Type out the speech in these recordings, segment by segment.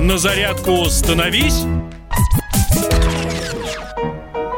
На зарядку становись.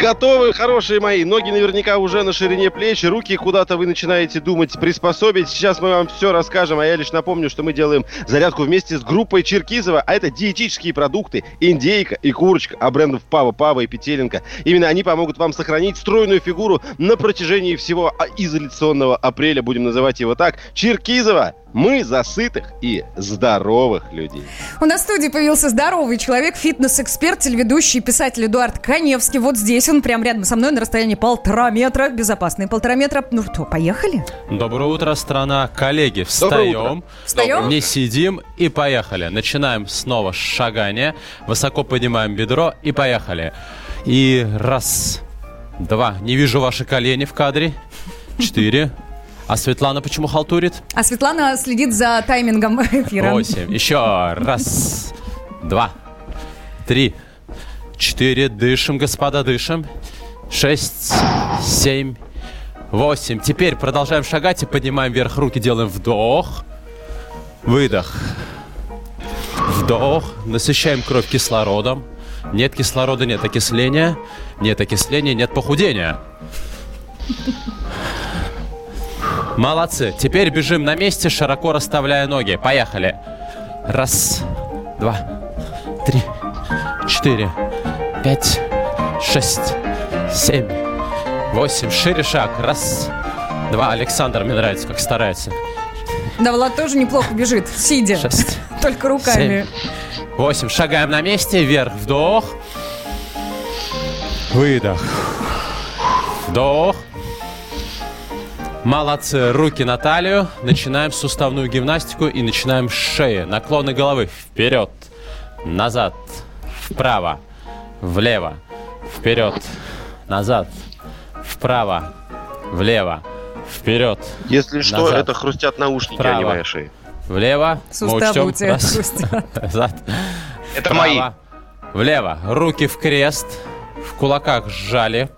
Готовы, хорошие мои. Ноги наверняка уже на ширине плеч, руки куда-то вы начинаете думать приспособить. Сейчас мы вам все расскажем, а я лишь напомню, что мы делаем зарядку вместе с группой Черкизова, а это диетические продукты, индейка и курочка, а брендов Пава, Пава и Петеленко. Именно они помогут вам сохранить стройную фигуру на протяжении всего изоляционного апреля, будем называть его так. Черкизова, мы за сытых и здоровых людей. У нас в студии появился здоровый человек, фитнес-эксперт, телеведущий, писатель Эдуард Коневский. Вот здесь он, прям рядом со мной на расстоянии полтора метра, безопасные полтора метра. Ну что, поехали? Доброе утро, страна. Коллеги, встаем. Встаем? Не сидим и поехали. Начинаем снова шагание. Высоко поднимаем бедро и поехали. И раз, два. Не вижу ваши колени в кадре. Четыре. А Светлана почему халтурит? А Светлана следит за таймингом эфира. Восемь. Еще раз, два, три, четыре. Дышим, господа, дышим. Шесть, семь, восемь. Теперь продолжаем шагать и поднимаем вверх руки, делаем вдох, выдох. Вдох. Насыщаем кровь кислородом. Нет кислорода, нет окисления. Нет окисления, нет похудения. Молодцы. Теперь бежим на месте, широко расставляя ноги. Поехали. Раз, два, три, четыре, пять, шесть, семь, восемь. Шире шаг. Раз, два. Александр, мне нравится, как старается. Да, Влад тоже неплохо бежит, сидя. Шесть, Только руками. семь, восемь. Шагаем на месте. Вверх. Вдох. Выдох. Вдох. Молодцы. Руки на талию. Начинаем суставную гимнастику и начинаем с шеи. Наклоны головы вперед, назад, вправо, влево, вперед, назад, вправо, влево, вперед, Если что, Назад. это хрустят наушники, а не Вправо. моя шея. влево. Суставы Мы учтем. у тебя Раз, хрустят. назад, Это мои. Вправо, влево, руки в крест, в кулаках сжали.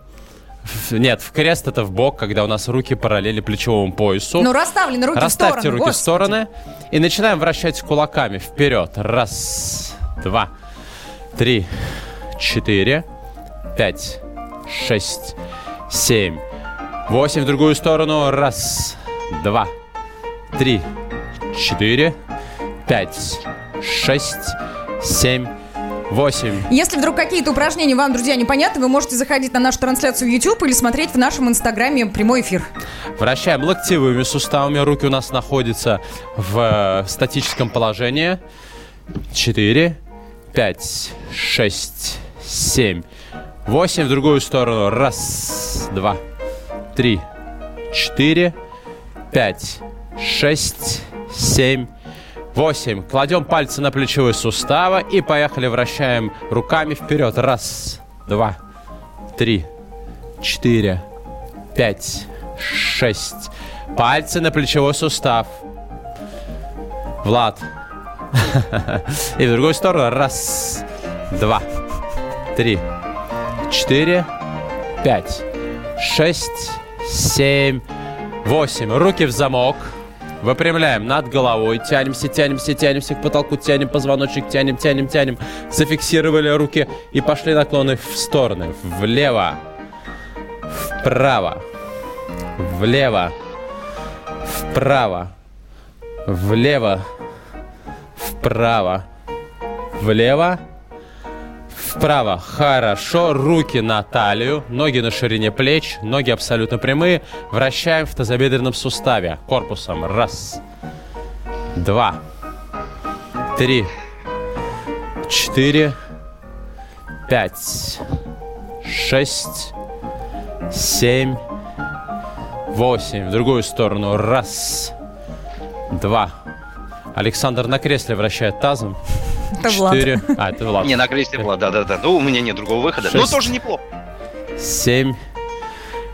В- Нет, в крест это в бок, когда у нас руки параллели плечевому поясу. Ну, расставлены руки Расставьте в стороны. руки в господи. стороны и начинаем вращать кулаками вперед. Раз, два, три, четыре, пять, шесть, семь, восемь. В другую сторону. Раз, два, три, четыре, пять, шесть, семь, восемь. Если вдруг какие-то упражнения вам, друзья, непонятны, вы можете заходить на нашу трансляцию в YouTube или смотреть в нашем инстаграме прямой эфир. Вращаем локтевыми суставами. Руки у нас находятся в э, статическом положении. Четыре, пять, шесть, семь, восемь. В другую сторону. Раз, два, три, четыре, пять, шесть, семь, восемь. Кладем пальцы на плечевые суставы и поехали. Вращаем руками вперед. Раз, два, три, четыре, пять, шесть. Пальцы на плечевой сустав. Влад. И в другую сторону. Раз, два, три, четыре, пять, шесть, семь, восемь. Руки в замок. Выпрямляем над головой. Тянемся, тянемся, тянемся к потолку. Тянем позвоночник, тянем, тянем, тянем. Зафиксировали руки и пошли наклоны в стороны. Влево. Вправо. Влево. Вправо. Влево. Вправо. Влево. Вправо. Хорошо. Руки на талию. Ноги на ширине плеч. Ноги абсолютно прямые. Вращаем в тазобедренном суставе. Корпусом. Раз. Два. Три. Четыре. Пять. Шесть. Семь. Восемь. В другую сторону. Раз. Два. Александр на кресле вращает тазом. Это Влад. Четыре. А, это Влад. Не, на кресле была, да-да-да. Ну, у меня нет другого выхода. Ну, Шесть. тоже неплохо. Семь.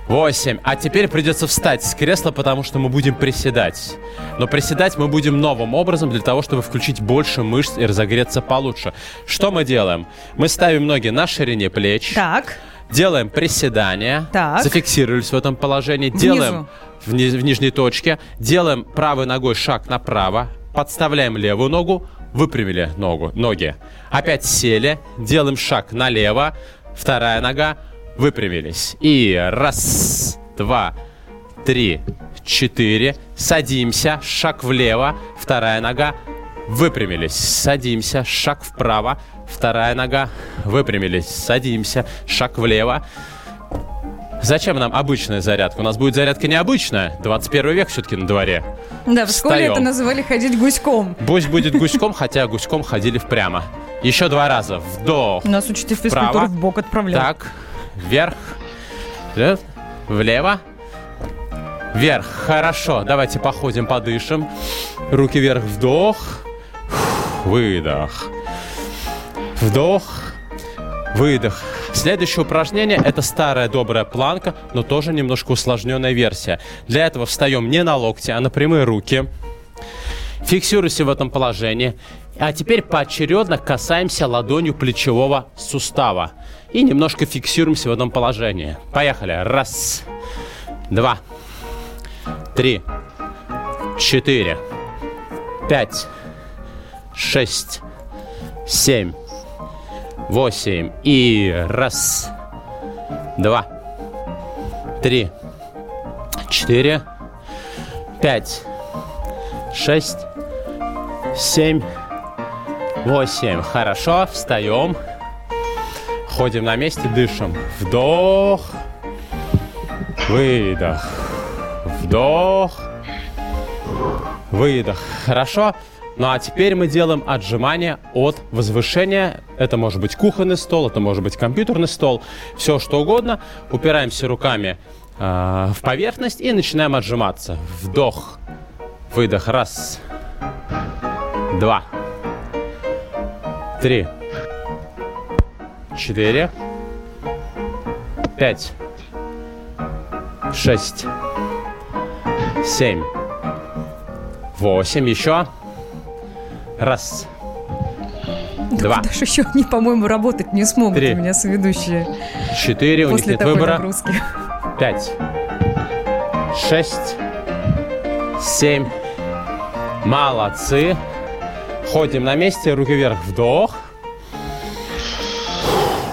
Восемь. А теперь придется встать с кресла, потому что мы будем приседать. Но приседать мы будем новым образом для того, чтобы включить больше мышц и разогреться получше. Что мы делаем? Мы ставим ноги на ширине плеч. Так. Делаем приседания. Так. Зафиксировались в этом положении. Внизу. Делаем в, ни- в нижней точке. Делаем правой ногой шаг направо. Подставляем левую ногу. Выпрямили ногу, ноги. Опять сели. Делаем шаг налево. Вторая нога. Выпрямились. И раз, два, три, четыре. Садимся. Шаг влево. Вторая нога. Выпрямились. Садимся. Шаг вправо. Вторая нога. Выпрямились. Садимся. Шаг влево. Зачем нам обычная зарядка? У нас будет зарядка необычная. 21 век все-таки на дворе. Да, в школе Встаем. это называли ходить гуськом. Пусть будет гуськом, хотя гуськом ходили впрямо. Еще два раза. Вдох. Нас учитель физкультуры в бок отправлял. Так. Вверх. Вперед. Влево. Вверх. Хорошо. Давайте походим, подышим. Руки вверх. Вдох. Выдох. Вдох. Выдох. Следующее упражнение – это старая добрая планка, но тоже немножко усложненная версия. Для этого встаем не на локти, а на прямые руки. Фиксируйся в этом положении. А теперь поочередно касаемся ладонью плечевого сустава. И немножко фиксируемся в этом положении. Поехали. Раз, два, три, четыре, пять, шесть, семь, восемь. И раз, два, три, четыре, пять, шесть, семь, восемь. Хорошо, встаем. Ходим на месте, дышим. Вдох, выдох, вдох, выдох. Хорошо. Ну а теперь мы делаем отжимания от возвышения. Это может быть кухонный стол, это может быть компьютерный стол, все что угодно. Упираемся руками э, в поверхность и начинаем отжиматься. Вдох, выдох. Раз, два, три, четыре, пять, шесть, семь, восемь. Еще. Раз, два, Даже еще они, по-моему, работать не смогут Три. у меня соведущие четыре. У них нет выбора. нагрузки. Пять, шесть, семь. Молодцы. Ходим на месте, руки вверх. Вдох.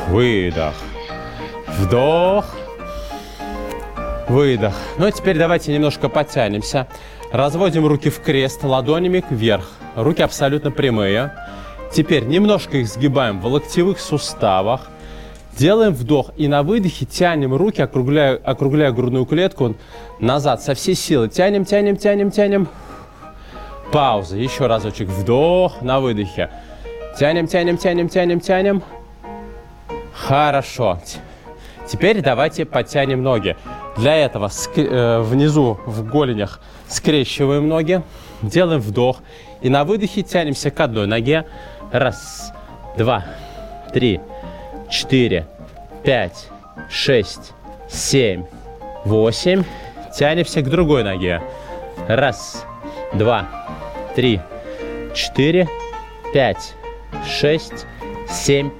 Выдох. Вдох. Выдох. Ну, а теперь давайте немножко подтянемся. Разводим руки в крест, ладонями вверх. Руки абсолютно прямые. Теперь немножко их сгибаем в локтевых суставах. Делаем вдох и на выдохе тянем руки, округляя, округляя грудную клетку назад со всей силы. Тянем, тянем, тянем, тянем. Пауза. Еще разочек. Вдох на выдохе. Тянем, тянем, тянем, тянем, тянем. Хорошо. Теперь давайте подтянем ноги. Для этого э, внизу в голенях скрещиваем ноги. Делаем вдох. И на выдохе тянемся к одной ноге. Раз, два, три, четыре, пять, шесть, семь, восемь. Тянемся к другой ноге. Раз, два, три, четыре, пять, шесть, семь,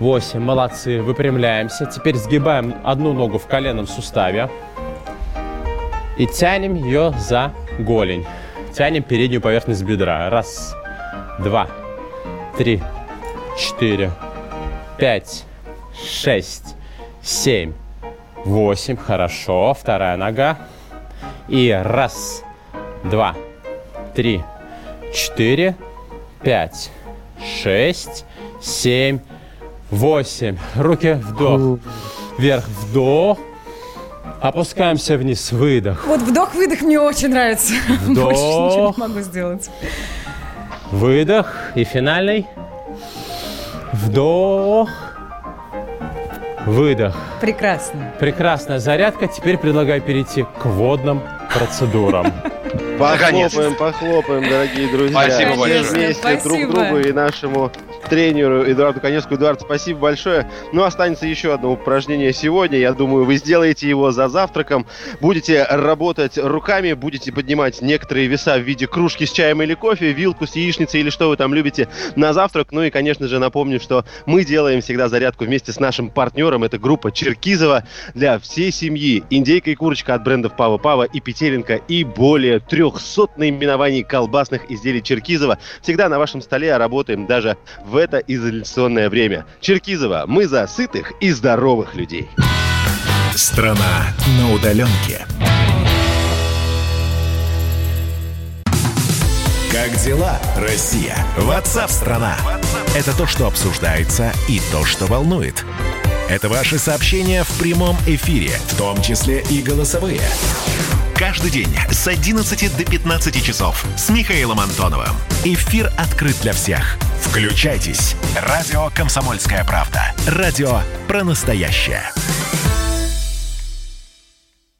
восемь. Молодцы. Выпрямляемся. Теперь сгибаем одну ногу в коленном суставе. И тянем ее за голень. Тянем переднюю поверхность бедра. Раз, два, три, четыре, пять, шесть, семь, восемь. Хорошо. Вторая нога. И раз, два, три, четыре, пять, шесть, семь, восемь. Руки вдох. Вверх вдох. Опускаемся вниз. Выдох. Вот вдох-выдох мне очень нравится. Вдох. Больше ничего не могу сделать. Выдох. И финальный. Вдох. Выдох. Прекрасно. Прекрасная зарядка. Теперь предлагаю перейти к водным процедурам. Похлопаем, похлопаем, дорогие друзья. Спасибо Все большое. вместе друг Спасибо. другу и нашему тренеру Эдуарду Коневскому. Эдуард, спасибо большое. Ну, останется еще одно упражнение сегодня. Я думаю, вы сделаете его за завтраком. Будете работать руками, будете поднимать некоторые веса в виде кружки с чаем или кофе, вилку с яичницей или что вы там любите на завтрак. Ну и, конечно же, напомню, что мы делаем всегда зарядку вместе с нашим партнером. Это группа Черкизова для всей семьи. Индейка и курочка от брендов Пава Пава и Петелинка и более 300 наименований колбасных изделий Черкизова всегда на вашем столе, а работаем даже в это изоляционное время. Черкизова, мы за сытых и здоровых людей. Страна на удаленке. Как дела, Россия? Ватсап-страна! Это то, что обсуждается и то, что волнует. Это ваши сообщения в прямом эфире, в том числе и голосовые. Каждый день с 11 до 15 часов с Михаилом Антоновым. Эфир открыт для всех. Включайтесь. Радио «Комсомольская правда». Радио про настоящее.